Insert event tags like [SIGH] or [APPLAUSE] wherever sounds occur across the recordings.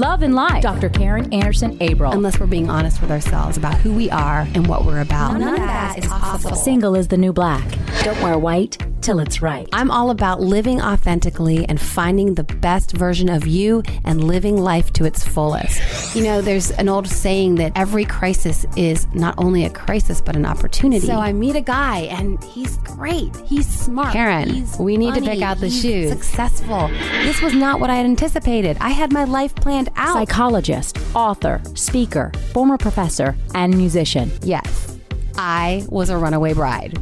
Love and Life. Dr. Karin Anderson Abril. Unless we're being honest with ourselves about who we are and what we're about. None, of that is possible. Single is the new black. Don't wear white till it's right. I'm all about living authentically and finding the best version of you and living life to its fullest. You know, there's an old saying that every crisis is not only a crisis but an opportunity. So I meet a guy and he's great. He's smart. Karin, he's we need funny, to pick out the shoes. Successful. This was not what I had anticipated. I had my life planned out. Psychologist, author, speaker, former professor, and musician. Yes. I was a runaway bride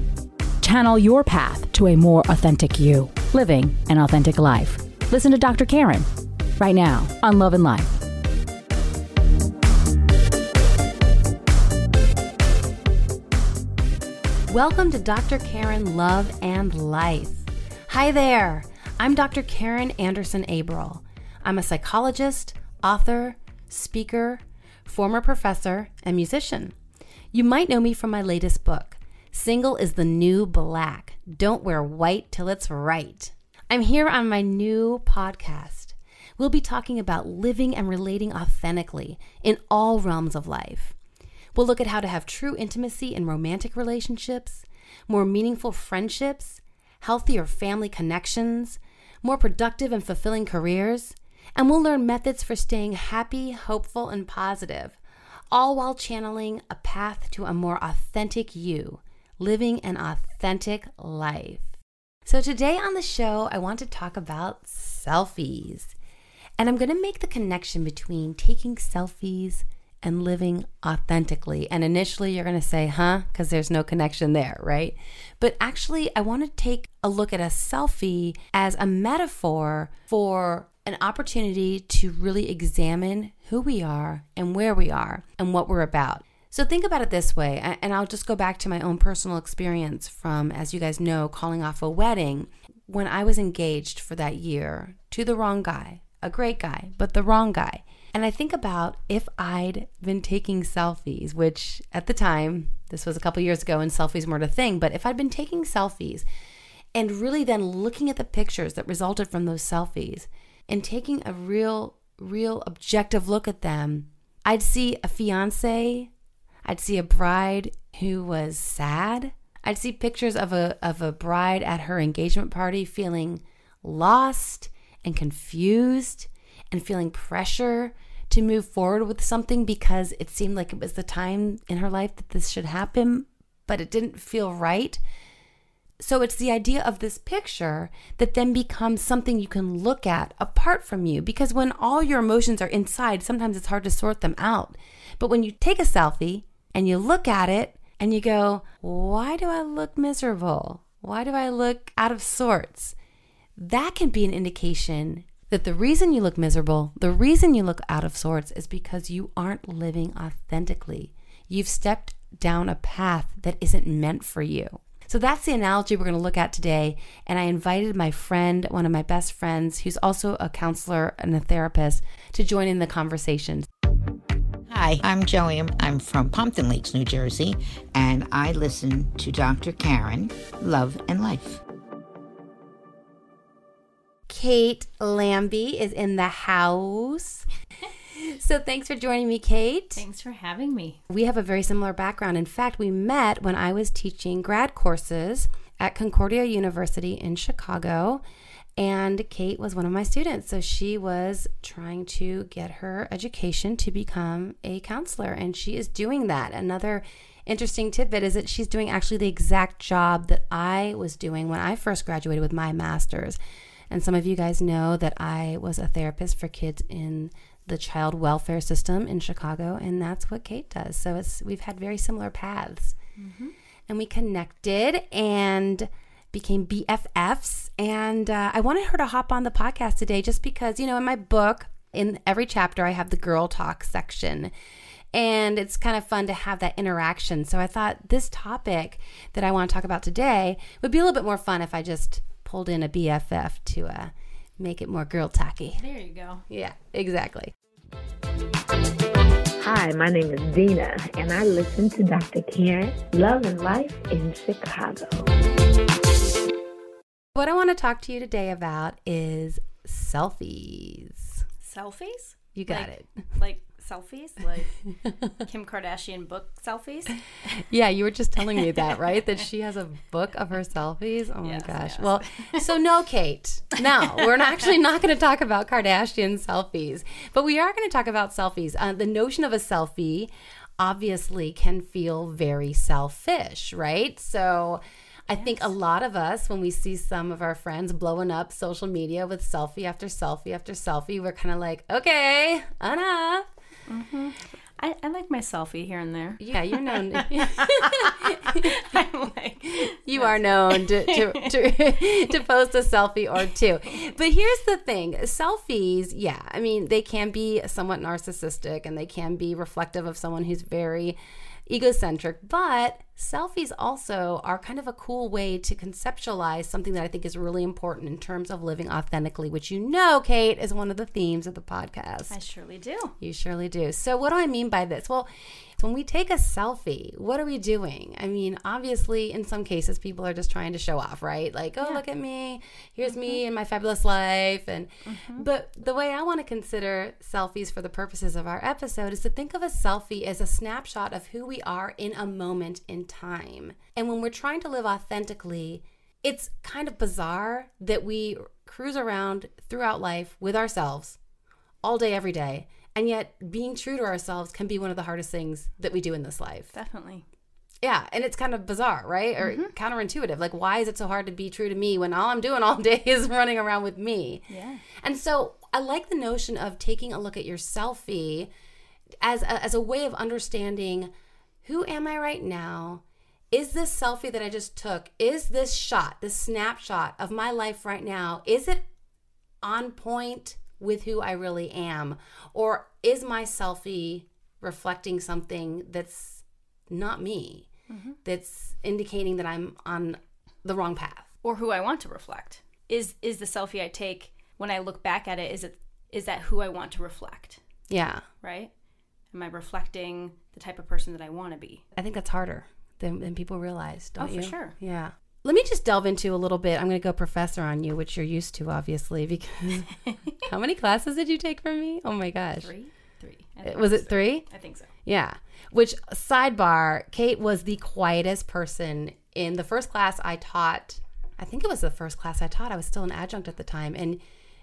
channel your path to a more authentic you, living an authentic life. Listen to Dr. Karin right now on Love and Life. Welcome to Dr. Karin Love and Life. Hi there. I'm Dr. Karin Anderson Abril. I'm a psychologist, author, speaker, former professor, and musician. You might know me from my latest book, Single is the new black. Don't wear white till it's right. I'm here on my new podcast. We'll be talking about living and relating authentically in all realms of life. We'll look at how to have true intimacy in romantic relationships, more meaningful friendships, healthier family connections, more productive and fulfilling careers, and we'll learn methods for staying happy, hopeful, and positive, all while channeling a path to a more authentic you living an authentic life. So, today on the show, I want to talk about selfies. And I'm going to make the connection between taking selfies and living authentically. And initially, you're going to say, huh? Because there's no connection there, right? But actually, I want to take a look at a selfie as a metaphor for an opportunity to really examine who we are and where we are and what we're about. So think about it this way, and I'll just go back to my own personal experience from, as you guys know, calling off a wedding. When I was engaged for that year to the wrong guy, a great guy, but the wrong guy. And I think about if I'd been taking selfies, which at the time, this was a couple years ago and selfies weren't a thing, but if I'd been taking selfies and really then looking at the pictures that resulted from those selfies and taking a real, real objective look at them, I'd see a fiance I'd see a bride who was sad. I'd see pictures of a of a bride at her engagement party feeling lost and confused and feeling pressure to move forward with something because it seemed like it was the time in her life that this should happen, but it didn't feel right. So it's the idea of this picture that then becomes something you can look at apart from you because when all your emotions are inside, sometimes it's hard to sort them out. But when you take a selfie and you look at it and you go, why do I look miserable? Why do I look out of sorts? That can be an indication that the reason you look miserable, the reason you look out of sorts is because you aren't living authentically. You've stepped down a path that isn't meant for you. So that's the analogy we're going to look at today. And I invited my friend, one of my best friends, who's also a counselor and a therapist, to join in the conversation. Hi, I'm Joey. I'm from Pompton Lakes, New Jersey, and I listen to Dr. Karin, Love and Life. Kate Lambie is in the house. [LAUGHS] so thanks for joining me, Kate. Thanks for having me. We have a very similar background. In fact, we met when I was teaching grad courses at Concordia University in Chicago. And Kate was one of my students. So she was trying to get her education to become a counselor, and she is doing that. Another interesting tidbit is that she's doing actually the exact job that I was doing when I first graduated with my master's. And some of you guys know that I was a therapist for kids in the child welfare system in Chicago, and that's what Kate does. So it's we've had very similar paths, mm-hmm. and we connected and became BFFs. And uh, I wanted her to hop on the podcast today just because, you know, in my book, in every chapter, I have the girl talk section. And it's kind of fun to have that interaction. So I thought this topic that I want to talk about today would be a little bit more fun if I just pulled in a BFF to uh, make it more girl talky. There you go. Yeah, exactly. Hi, my name is Dina, and I listen to Dr. Karin, Love and Life in Chicago. What I want to talk to you today about is selfies. Selfies? You got Like- it. [LAUGHS] Like selfies? Like Kim Kardashian book selfies? Yeah, you were just telling me that, right? That she has a [LAUGHS] book of her selfies. Oh Yes, my gosh. yes. Well, so no, Kate. No, we're not- actually [LAUGHS] not going to talk about Kardashian selfies, but we are going to talk about selfies. Uh, the notion of a selfie obviously can feel very selfish, right? So. I think a lot of us, when we see some of our friends blowing up social media with selfie after selfie after selfie, we're kind of like, okay, enough. Mm-hmm. I, I like my selfie here and there. Yeah, you're known. [LAUGHS] I'm like, You are known to, to, [LAUGHS] to, [LAUGHS] to post a selfie or two. But here's the thing selfies, yeah, I mean, they can be somewhat narcissistic and they can be reflective of someone who's very egocentric, but selfies also are kind of a cool way to conceptualize something that I think is really important in terms of living authentically, which you know, Kate, is one of the themes of the podcast. I surely do. You surely do. So, what do I mean by this? Well, when we take a selfie, what are we doing? I mean, obviously, in some cases, people are just trying to show off, right? Like, oh, look at me. Here's me mm-hmm. and my fabulous life. And, mm-hmm. but the way I want to consider selfies for the purposes of our episode is to think of a selfie as a snapshot of who we are in a moment in time. And when we're trying to live authentically, it's kind of bizarre that we cruise around throughout life with ourselves all day, every day. And yet, being true to ourselves can be one of the hardest things that we do in this life. Definitely. Yeah. And it's kind of bizarre, right? Or mm-hmm. counterintuitive. Like, why is it so hard to be true to me when all I'm doing all [LAUGHS] day is running around with me? Yeah. And so, I like the notion of taking a look at your selfie as a, as a way of understanding who am I right now? Is this selfie that I just took, is this shot, this snapshot of my life right now, is it on point with who I really am? Or is my selfie reflecting something that's not me, mm-hmm. that's indicating that I'm on the wrong path? Or who I want to reflect. Is is the selfie I take when I look back at it, is it is that who I want to reflect? Yeah, Right? Am I reflecting the type of person that I want to be? I think that's harder than, than people realize, don't Oh, for sure. Yeah. Let me just delve into a little bit. I'm going to go professor on you, which you're used to, obviously, [LAUGHS] because [LAUGHS] how many classes did you take from me? Oh my gosh. Three? Three. Was it so. three? I think so. Yeah. Which sidebar, Kate was the quietest person in the first class I taught. I think it was the first class I taught. I was still an adjunct at the time, and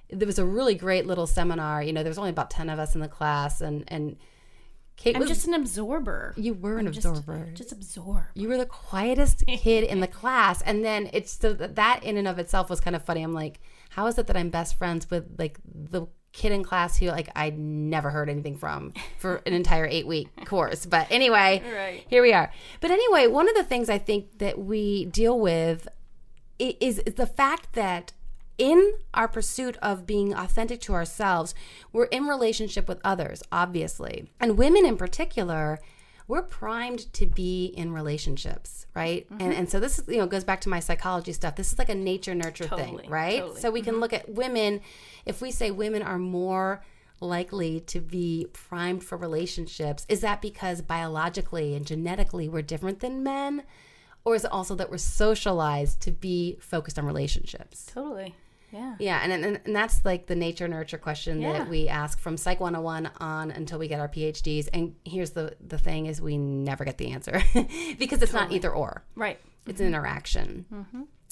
there was a really great little seminar. You know, there was only about ten of us in the class, and and Kate I'm was just an absorber. you were an I'm absorber. Just absorb. you were the quietest kid in the [LAUGHS] class, and then it's that that in and of itself was kind of funny. I'm like, how is it that I'm best friends with like the kid in class who like I never heard anything from for an entire eight week [LAUGHS] course? But anyway, Right. here we are. But anyway, one of the things I think that we deal with is, is the fact that in our pursuit of being authentic to ourselves, we're in relationship with others, obviously. And women in particular, we're primed to be in relationships, right? And, mm-hmm. and so this is, you know, goes back to my psychology stuff. This is like a nature nurture Totally, thing, right? totally. So we can mm-hmm. look at women, if we say women are more likely to be primed for relationships, is that because biologically and genetically we're different than men? Or is it also that we're socialized to be focused on relationships? Totally. Yeah. Yeah, and, and and that's like the nature nurture question Yeah. that we ask from Psych 101 on until we get our PhDs. And here's the the thing is we never get the answer [LAUGHS] because it's not either or. Right. It's an interaction.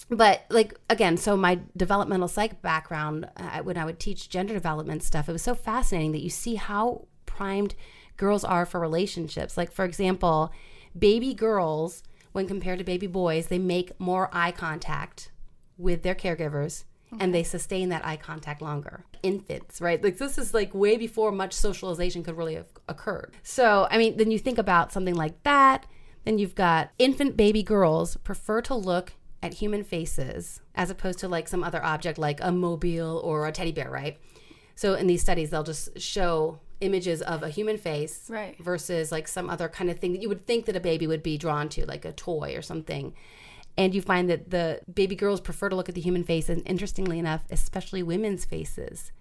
But like again, so my developmental psych background, uh, when I would teach gender development stuff, it was so fascinating that you see how primed girls are for relationships. Like for example, baby girls, when compared to baby boys, they make more eye contact with their caregivers and they sustain that eye contact longer. Infants, right? Like this is like way before much socialization could really have occurred. So, I mean, then you think about something like that. Then you've got infant baby girls prefer to look at human faces as opposed to like some other object like a mobile or a teddy bear, right? So in these studies, they'll just show images of a human face Right. versus like some other kind of thing that you would think that a baby would be drawn to, like a toy or something. And you find that the baby girls prefer to look at the human face, and interestingly enough, especially women's faces,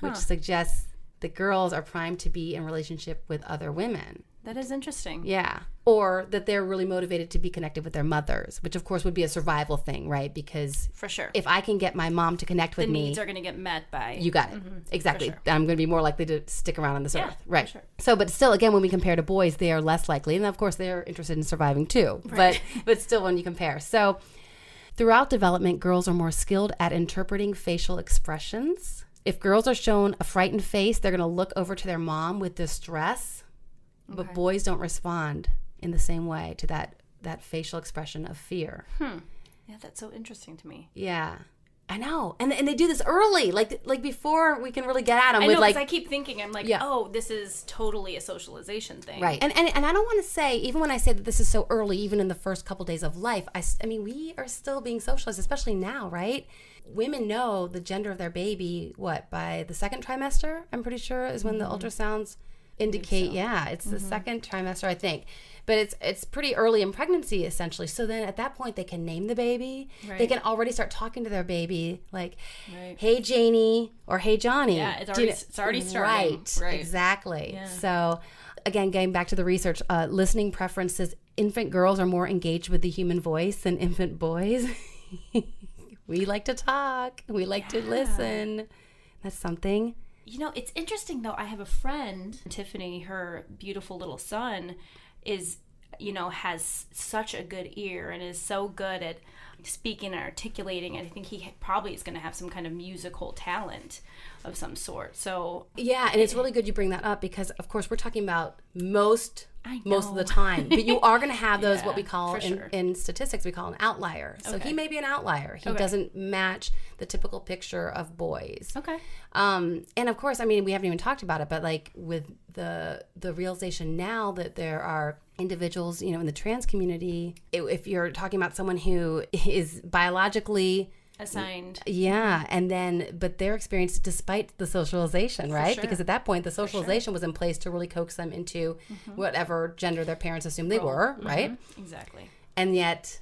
which suggests that girls are primed to be in relationship with other women. That is interesting. Yeah. Or that they're really motivated to be connected with their mothers, which of course would be a survival thing, right? Because For sure. if I can get my mom to connect with me, the me, needs are going to get met by you got it. Mm-hmm. Exactly. sure. I'm going to be more likely to stick around on this Yeah, earth. Right. sure. So, but still, again, when we compare to boys, they are less likely. And of course, they're interested in surviving too. But, [LAUGHS] but still, when you compare. So, throughout development, girls are more skilled at interpreting facial expressions. If girls are shown a frightened face, they're going to look over to their mom with distress. But boys don't respond in the same way to that, that facial expression of fear. Hmm. Yeah, that's so interesting to me. Yeah. I know. And, and they do this early, like like before we can really get at them I with know like I keep thinking I'm like, Yeah. oh, this is totally a socialization thing. Right. And, and and I don't want to say even when I say that this is so early, even in the first couple days of life, I, I mean we are still being socialized, especially now, right? Women know the gender of their baby what by the second trimester. I'm pretty sure is when the ultrasounds indicate. Yeah, it's the second trimester, I think. But it's it's pretty early in pregnancy essentially. So then at that point they can name the baby. They can already start talking to their baby like, Right. "Hey Janie" or "Hey Johnny." Yeah, it's Do you already- it's already starting. Right. Right. Exactly. So, again, getting back to the research, uh, listening preferences, infant girls are more engaged with the human voice than infant boys. [LAUGHS] we like to talk, we like to listen. That's something. You know, it's interesting though. I have a friend, Tiffany, her beautiful little son is, you know, has such a good ear and is so good at speaking and articulating. And I think he probably is going to have some kind of musical talent of some sort. So, Yeah, and it's really good you bring that up because, of course, we're talking about most most of the time, but you are going to have [LAUGHS] those what we call in, sure. in statistics we call an outlier. So he may be an outlier. He Okay. doesn't match the typical picture of boys. okay. Um, and of course, I mean, we haven't even talked about it, but like with the the realization now that there are individuals, you know, in the trans community, if you're talking about someone who is biologically, Assigned. yeah, and then but their experience despite the socialization, right? sure. Because at that point, the socialization was in place to really coax them into whatever gender their parents assumed they were, right? Exactly. And yet.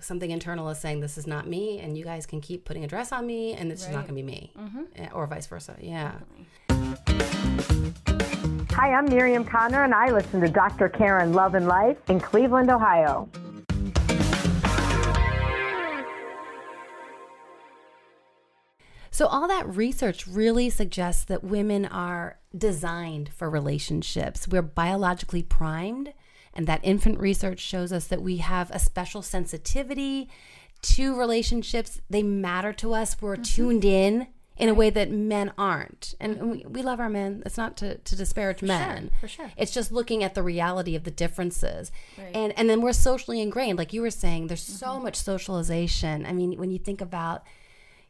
Something internal is saying this is not me, and you guys can keep putting a dress on me, and it's just not going to be me, Eh, or vice versa. Yeah. Hi, I'm Miriam Connor, and I listen to Dr. Karin Love and Life in Cleveland, Ohio. So, all that research really suggests that women are designed for relationships. We're biologically primed, and that infant research shows us that we have a special sensitivity to relationships. They matter to us. We're mm-hmm. tuned in in a way that men aren't. And we, we love our men. It's not to, to disparage men. for sure. It's just looking at the reality of the differences. And and then we're socially ingrained. Like you were saying, there's so mm-hmm. much socialization. I mean, when you think about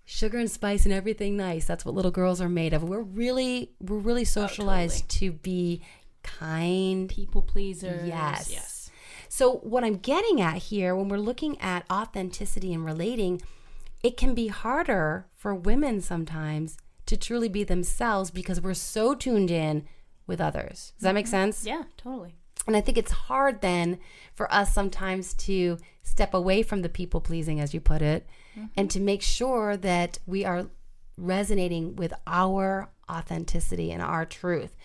sugar and spice and everything nice, that's what little girls are made of. We're really we're really oh, socialized to be kind. People pleasers. Yes. Yes. So what I'm getting at here when we're looking at authenticity and relating, it can be harder for women sometimes to truly be themselves because we're so tuned in with others. Does that make mm-hmm. sense? Yeah, totally. And I think it's hard then for us sometimes to step away from the people pleasing, as you put it, and mm-hmm. to make sure that we are resonating with our authenticity and our truth.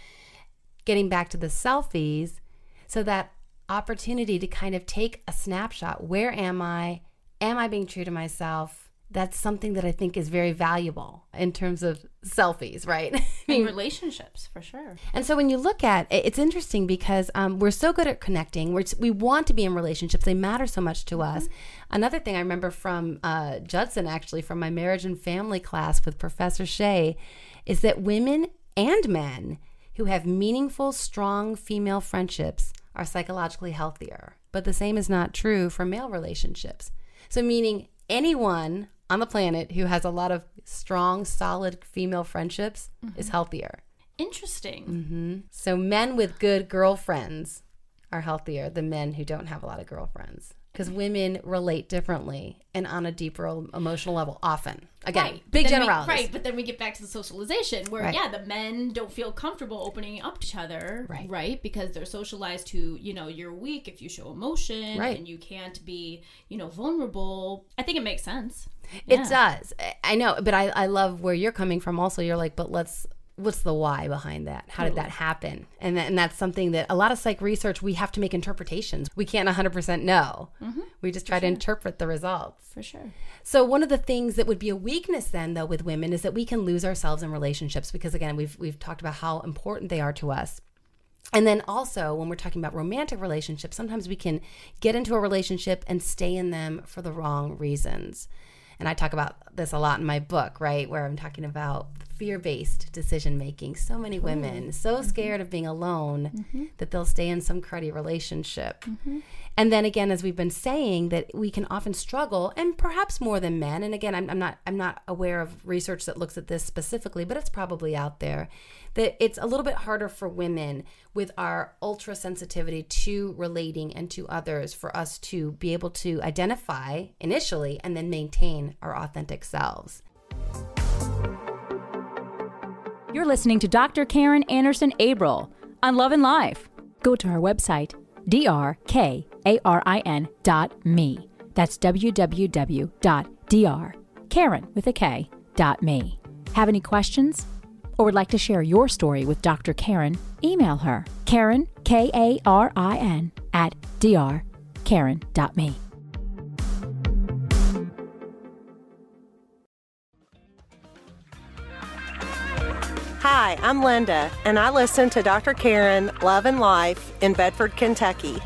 Getting back to the selfies, so that opportunity to kind of take a snapshot where am I? Am I being true to myself? That's something that I think is very valuable in terms of selfies, right? [LAUGHS] I In relationships, for sure. and so when you look at it, it's interesting because um, we're so good at connecting. We're, we want to be in relationships. They matter so much to us. Another thing I remember from uh, Judson, actually, from my marriage and family class with Professor Shea, is that women and men who have meaningful, strong female friendships are psychologically healthier. But the same is not true for male relationships. So, meaning anyone on the planet who has a lot of strong, solid female friendships mm-hmm. is healthier. Interesting. Mm-hmm. So men with good girlfriends are healthier than men who don't have a lot of girlfriends because women relate differently and on a deeper emotional level often. Again, Right. big then we- right, but then we get back to the socialization where, Right. yeah, the men don't feel comfortable opening up to each other, Right. right? Because they're socialized to, you know, you're weak if you show emotion Right. and you can't be, you know, vulnerable. I think it makes sense. It does. I- I know, but I, I love where you're coming from also. You're like, but let's what's the why behind that? How did hmm. that happen? And that, and that's something that a lot of psych research we have to make interpretations. We can't 100% know. Mm-hmm. We just try to interpret the results. For sure. So one of the things that would be a weakness then though with women is that we can lose ourselves in relationships because again we've we've talked about how important they are to us. And then also when we're talking about romantic relationships, sometimes we can get into a relationship and stay in them for the wrong reasons. And I talk about this a lot in my book, right? Where I'm talking about fear based decision making. So many women so mm-hmm. scared of being alone mm-hmm. that they'll stay in some cruddy relationship. Mm-hmm. And then again, as we've been saying, that we can often struggle, and perhaps more than men. And again, I'm, I'm not I'm not aware of research that looks at this specifically, but it's probably out there. That it's a little bit harder for women with our ultra sensitivity to relating and to others for us to be able to identify initially and then maintain our authentic selves. You're listening to Dr. Karin Anderson Abril on Love and Life. Go to our website, drkarin dot me. That's www.dr, Karin with a K, dot me. Have any questions? Or would like to share your story with Dr. Karin? Email her, Karin, K A R I N, at dr, Hi, I'm Linda, and I listen to Dr. Karin Love and Life in Bedford, Kentucky.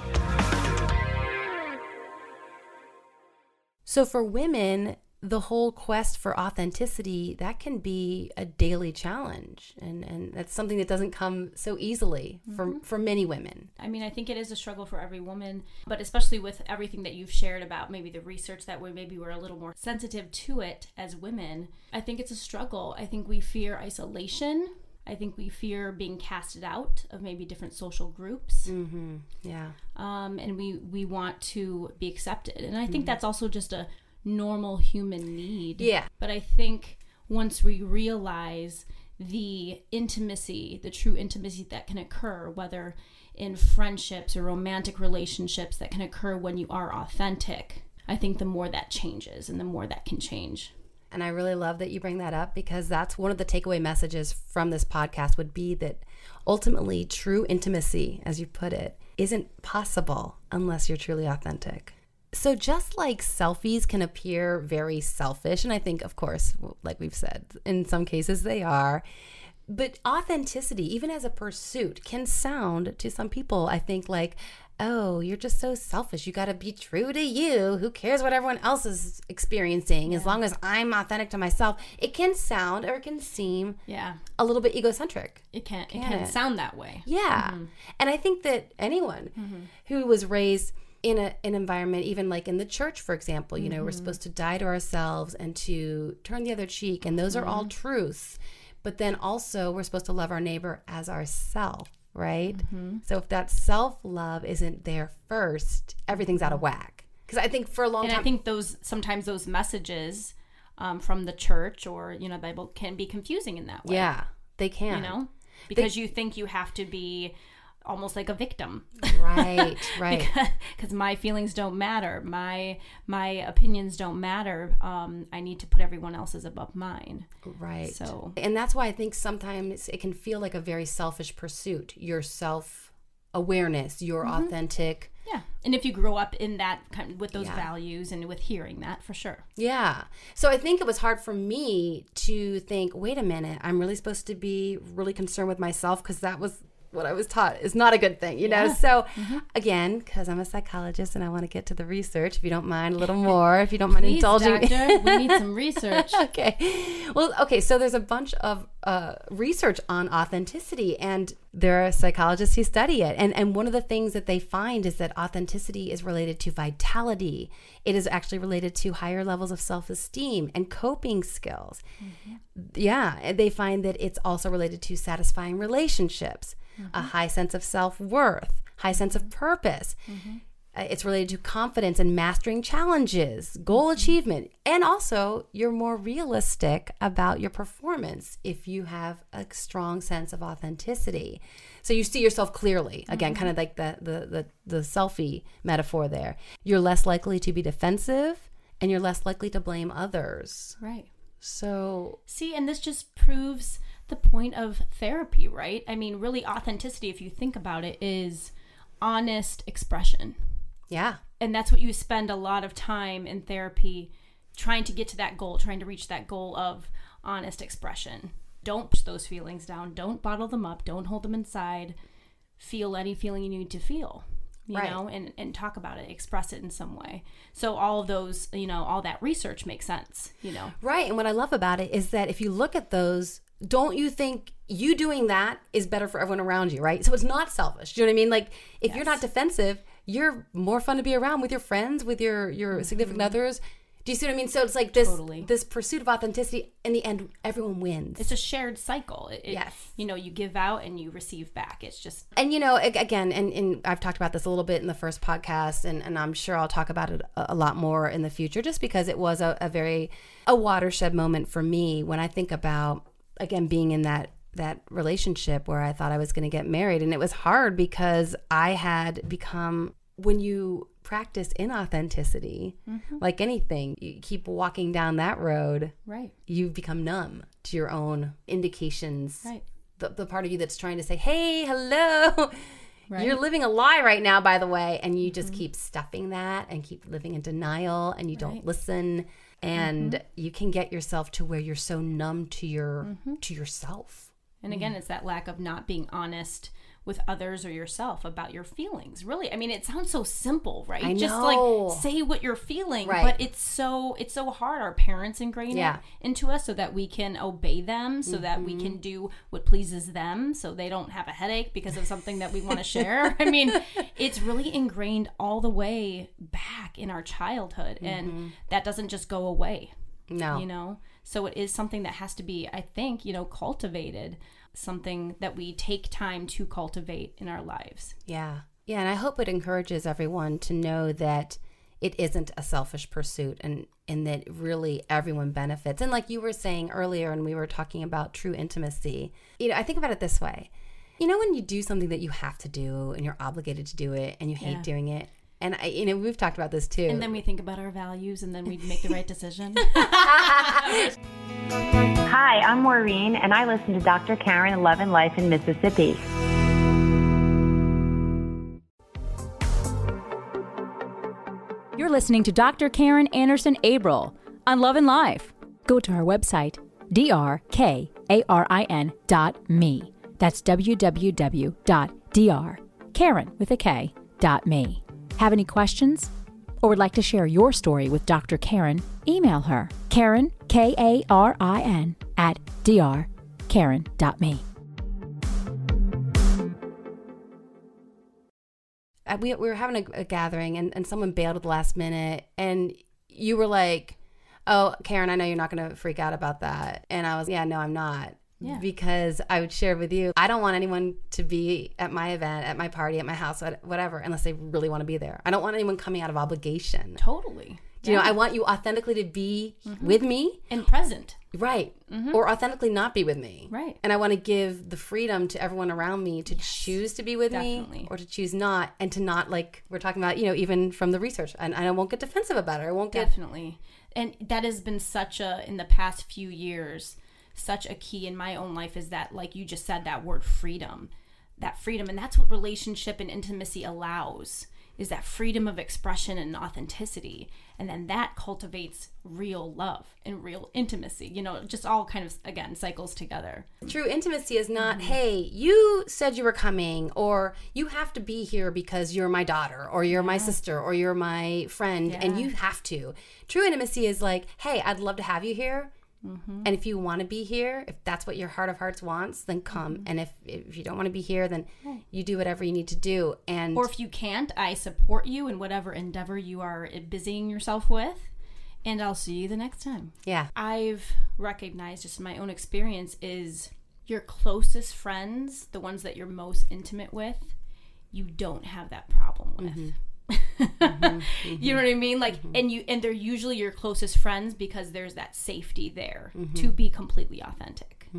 So for women, the whole quest for authenticity that can be a daily challenge and and that's something that doesn't come so easily for mm-hmm. for many women I mean, I think it is a struggle for every woman, but especially with everything that you've shared about maybe the research that we maybe we're a little more sensitive to it as women. I think it's a struggle. I think we fear isolation. I think we fear being casted out of maybe different social groups, mm-hmm. yeah um, and we we want to be accepted. And I think mm-hmm. that's also just a normal human need. Yeah. But I think once we realize the intimacy, the true intimacy that can occur, whether in friendships or romantic relationships that can occur when you are authentic, I think the more that changes and the more that can change. and i really love that you bring that up because that's one of the takeaway messages from this podcast would be that ultimately true intimacy as you put it isn't possible unless you're truly authentic so just like selfies can appear very selfish and i think of course like we've said in some cases they are. But authenticity even as a pursuit can sound to some people i think like oh you're just so selfish. You got to be true to you. Who cares what everyone else is experiencing? As long as i'm authentic to myself. It can sound or it can seem Yeah. a little bit egocentric. It can it Can can it? sound that way. yeah. Mm-hmm. And I think that anyone mm-hmm. who was raised in a, an environment, even like in the church, for example, you know, we're mm-hmm. supposed to die to ourselves and to turn the other cheek. And those are all mm-hmm. truths. But then also, we're supposed to love our neighbor as ourself, right? Mm-hmm. So if that self love isn't there first, everything's out of whack. Because I think for a long And time, I think those sometimes those messages um, from the church or you know the Bible can be confusing in that way. yeah, they can. you know, because you think you have to be almost like a victim Right, [LAUGHS] right. because my feelings don't matter my my opinions don't matter um, i need to put everyone else's above mine Right. So- and that's why I think sometimes it can feel like a very selfish pursuit. Your self awareness, your Mm-hmm. authentic. yeah and if you grow up in that kind with those Yeah. values and with hearing that for sure Yeah. So I think it was hard for me to think, wait a minute, I'm really supposed to be really concerned with myself because that was what I was taught is not a good thing, you know? So Mm-hmm. again, because I'm a psychologist and I want to get to the research, if you don't mind a little [LAUGHS] more, if you don't mind Please, indulging me. doctor, we need some [LAUGHS] research okay. Well, okay. So there's a bunch of uh, research on authenticity, and there are psychologists who study it. And and one of the things that they find is that authenticity is related to vitality. It is actually related to higher levels of self esteem and coping skills. Yeah, they find that it's also related to satisfying relationships, a high sense of self worth, high sense of purpose. Mm-hmm. Uh, It's related to confidence and mastering challenges, goal mm-hmm. achievement, and also you're more realistic about your performance if you have a strong sense of authenticity. So you see yourself clearly. Again, mm-hmm. kind of like the, the the the selfie metaphor there. You're less likely to be defensive and you're less likely to blame others. right So see and this just proves the point of therapy, right? I mean, really, authenticity, if you think about it, is honest expression. Yeah. And that's what you spend a lot of time in therapy trying to get to that goal, trying to reach that goal of honest expression. Don't push those feelings down. Don't bottle them up. Don't hold them inside. Feel any feeling you need to feel, you Right. know, and, and talk about it, express it in some way. So, all of those, you know, all that research makes sense, you know. Right. And what I love about it is that if you look at those, don't you think you doing that is better for everyone around you, right? So it's not selfish. Do you know what I mean? Like if you're not defensive, you're more fun to be around with your friends, with your your mm-hmm. significant others. Do you see what I mean? So it's like this Totally. this pursuit of authenticity. In the end, everyone wins. It's a shared cycle. It, it- Yes. You know, you give out and you receive back. It's just and you know, again, and, and I've talked about this a little bit in the first podcast, and, and I'm sure I'll talk about it a, a lot more in the future, just because it was a, a very a watershed moment for me when I think about again being in that that relationship where I thought I was going to get married, and it was hard because I had become when you practice inauthenticity, mm-hmm. like anything, you keep walking down that road, right. you become numb to your own indications Right. the, the part of you that's trying to say, hey, hello. Right. You're living a lie right now, by the way. And you just mm-hmm. keep stuffing that and keep living in denial and you don't listen. And mm-hmm. you can get yourself to where you're so numb to your mm-hmm. to yourself. And again, mm. it's that lack of not being honest with others or yourself about your feelings. Really, I mean, it sounds so simple, right? I Just know. like say what you're feeling, Right. but it's so it's so hard. Our parents ingrain Yeah. it into us so that we can obey them, so that we Mm-hmm. can do what pleases them, so they don't have a headache because of something that we want to [LAUGHS] share. I mean, it's really ingrained all the way back in our childhood, and that doesn't just go away No. you know so it is something that has to be i think you know cultivated something that we take time to cultivate in our lives Yeah. Yeah. And I hope it encourages everyone to know that it isn't a selfish pursuit and, and that really everyone benefits. And like you were saying earlier, and we were talking about true intimacy, you know, I think about it this way. You know, when you do something that you have to do and you're obligated to do it and you hate Yeah. doing it. And I, you know, we've talked about this too. and then we think about our values and then we make the right decision [LAUGHS] [LAUGHS] Hi, I'm Maureen, and I listen to Dr. Karin Love and Life in Mississippi. You're listening to Dr. Karin Anderson Abril on Love and Life. Go to our website, drkarin dot me. That's www.dr, Karin with a K, dot me. Have any questions? Or would like to share your story with Dr. Karin? Email her, Karin, K A R I N, at dr, Karin dot me. uh, we, we were having a, a gathering and, and someone bailed at the last minute and you were like oh karin i know you're not going to freak out about that. And i was yeah no i'm not. Yeah. because i would share with you i don't want anyone to be at my event at my party at my house whatever unless they really want to be there. I don't want anyone coming out of obligation. Totally you know i want you authentically to be with me. And present. Right. Or authentically not be with me. Right. and i want to give the freedom to everyone around me to choose to be with Definitely. me or to choose not and to not like we're talking about you know even from the research. And i won't get defensive about it. I won't get definitely. And that has been such a in the past few years such a key in my own life is that like you just said that word freedom that freedom. And that's what relationship and intimacy allows is that freedom of expression and authenticity. And then that cultivates real love and real intimacy you know just all kind of again cycles together. True intimacy is not Mm-hmm. hey you said you were coming or you have to be here because you're my daughter or you're my sister or you're my friend and you have to. True intimacy is like hey i'd love to have you here Mm-hmm. and if you want to be here if that's what your heart of hearts wants then come. Mm-hmm. and if if you don't want to be here then you do whatever you need to do. And or if you can't i support you in whatever endeavor you are busying yourself with. And i'll see you the next time. Yeah. I've recognized just my own experience is your closest friends, the ones that you're most intimate with, you don't have that problem with. Mm-hmm, [LAUGHS] you know mm-hmm. what I mean? Like mm-hmm. and you and they're usually your closest friends because there's that safety there to be completely authentic.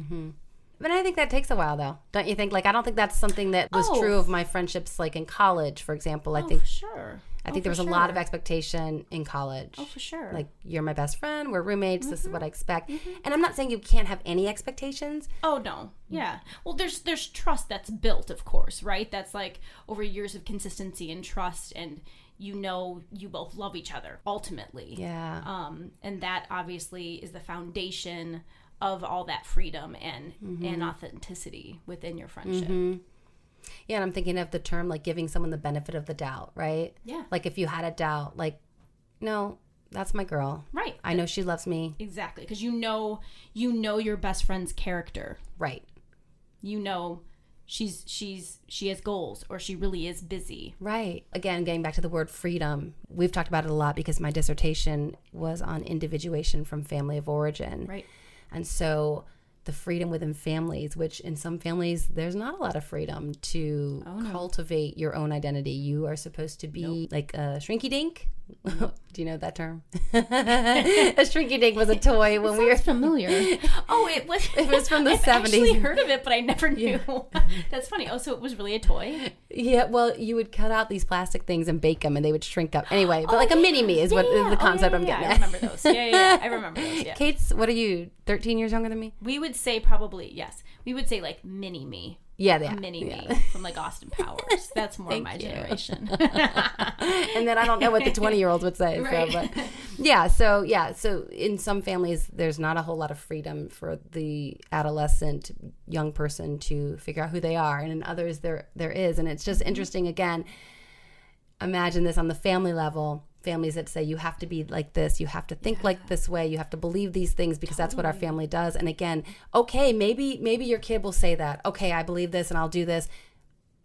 But I think that takes a while, though, don't you think? Like, I don't think that's something that was Oh. true of my friendships, like in college, for example. I Oh, think sure. I think there was a lot of expectation in college. Oh, for sure. Like you're my best friend, we're roommates, this is what I Mm-hmm. expect. And I'm not saying you can't have any expectations. Oh no. Yeah. Well, there's there's trust that's built, of course, right? That's like over years of consistency and trust and you know you both love each other ultimately. Yeah. Um and that obviously is the foundation of all that freedom and Mm-hmm. and authenticity within your friendship. Yeah, and I'm thinking of the term like giving someone the benefit of the doubt, right? Yeah. Like if you had a doubt, like, no, that's my girl. Right. I know she loves me. Exactly, because you know you know your best friend's character. Right. You know she's she's she has goals or she really is busy. Right. Again, getting back to the word freedom, we've talked about it a lot because my dissertation was on individuation from family of origin. Right. And so the freedom within families, which in some families, there's not a lot of freedom to oh, cultivate your own identity. You are supposed to be like a shrinky dink. [LAUGHS] Do you know that term? [LAUGHS] a shrinky dink was a toy when we were [LAUGHS] familiar. oh, it was. It was from the I've 70s. actually heard of it, but I never knew. That's funny. Oh, so it was really a toy. Yeah, well, you would cut out these plastic things and bake them, and they would shrink up. Anyway, but like a Oh, mini me is what yeah, is yeah. the Oh, concept yeah, I'm getting. yeah, I remember those. Yeah, yeah, yeah. I remember those. Yeah. Kate's, what are you? Thirteen years younger than me? We would say probably yes. We would say like mini me. Yeah, yeah, mini yeah. me [LAUGHS] from like Austin Powers. That's more of my you. generation. [LAUGHS] [LAUGHS] and then I don't know what the 20 year olds would say. Right. So, but yeah, so yeah, so in some families, there's not a whole lot of freedom for the adolescent young person to figure out who they are, and in others there there is, and it's just mm-hmm. interesting. Again, imagine this on the family level. Families that say you have to be like this, you have to think like this way, you have to believe these things because that's what our family does. And again, okay, maybe maybe your kid will say that. Okay, I believe this and I'll do this.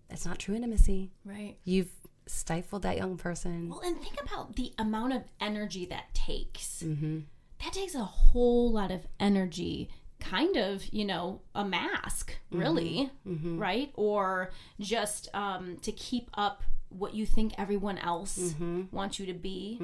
It's not true intimacy. right. You've stifled that young person. Well, and think about the amount of energy that takes. Mm-hmm. That takes a whole lot of energy. Kind of, you know, a mask, really, Mm-hmm. right? Or just um, to keep up what you think everyone else Mm-hmm. wants you to be.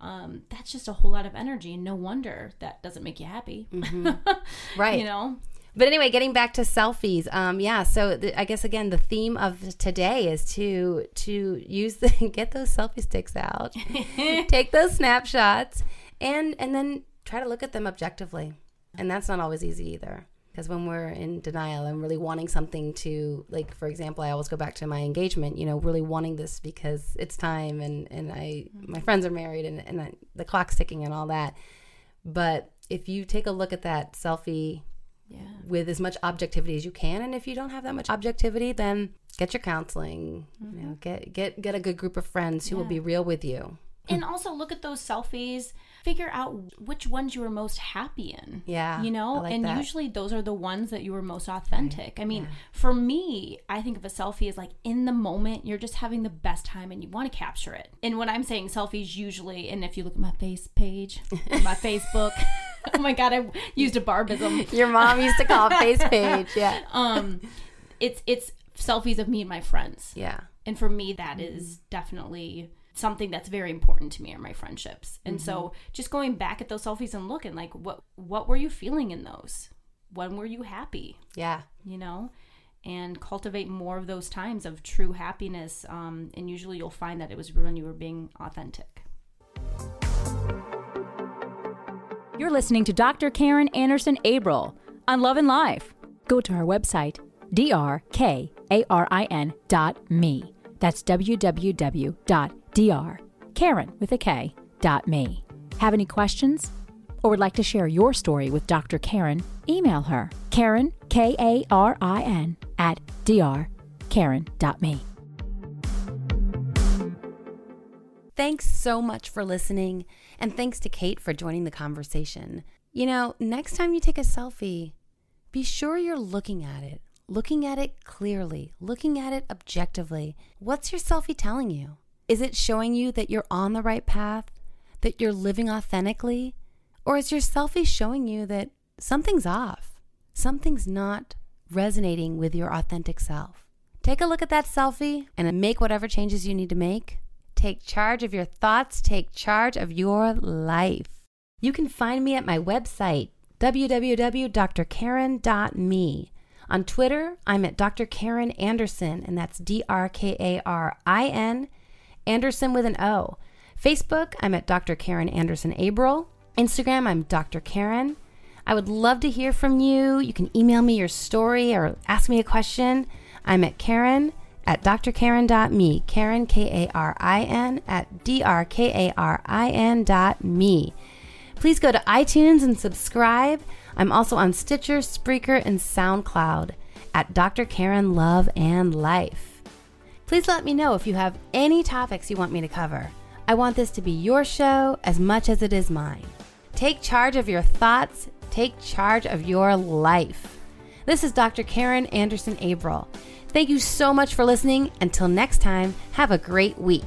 Um, that's just a whole lot of energy, and no wonder that doesn't make you happy. Mm-hmm. [LAUGHS] Right. you know, But anyway, getting back to selfies. Um, yeah. So the, I guess again, the theme of today is to to use the [LAUGHS] get those selfie sticks out, [LAUGHS] take those snapshots, and and then try to look at them objectively. And that's not always easy either. Because when we're in denial and really wanting something to, like, for example, I always go back to my engagement, you know, really wanting this because it's time and, and I, my mm-hmm. friends are married and, and I, the clock's ticking and all that. But if you take a look at that selfie yeah. with as much objectivity as you can and if you don't have that much objectivity then get your counseling you know mm-hmm. get get get a good group of friends who will be real with you and also look at those selfies figure out which ones you were most happy in Yeah, you know? Like and that. usually those are the ones that you were most authentic. I mean for me i think of a selfie as like in the moment you're just having the best time and you want to capture it. And when i'm saying selfies usually and if you look at my face page my [LAUGHS] facebook [LAUGHS] oh my god i used a barbism. Your mom used to call it [LAUGHS] face page yeah. Um it's it's selfies of me and my friends. Yeah. And for me that is definitely something that's very important to me are my friendships and so just going back at those selfies and looking like what what were you feeling in those when were you happy yeah you know and cultivate more of those times of true happiness um, and usually you'll find that it was when you were being authentic You're listening to Dr. Karin Anderson Abril on Love and Life. Go to our website, drkarin.me. That's www.drkarin with a K dot me. Have any questions or would like to share your story with Dr. Karin? Email her, Karin, K A R I N, at drkarin.me. Thanks so much for listening, and thanks to Kate for joining the conversation. You know, next time you take a selfie, be sure you're looking at it, looking at it clearly, looking at it objectively. What's your selfie telling you? Is it showing you that you're on the right path, that you're living authentically? Or is your selfie showing you that something's off, something's not resonating with your authentic self? Take a look at that selfie and make whatever changes you need to make. Take charge of your thoughts, take charge of your life. You can find me at my website, www.drkarin.me. On Twitter, I'm at Dr. Karin Anderson, and that's D R K A R I N. Anderson with an O. Facebook, I'm at Dr. Karin Anderson Abril. Instagram, I'm Dr. Karin. I would love to hear from you. You can email me your story or ask me a question. I'm at Karin at drkarin.me. Karin, K A R I N, at D R K A R I N dot me. Please go to iTunes and subscribe. I'm also on Stitcher, Spreaker, and SoundCloud at Dr. Karin Love and Life. Please let me know if you have any topics you want me to cover. I want this to be your show as much as it is mine. Take charge of your thoughts, take charge of your life. This is Dr. Karin Anderson Abril. Thank you so much for listening. Until next time, have a great week.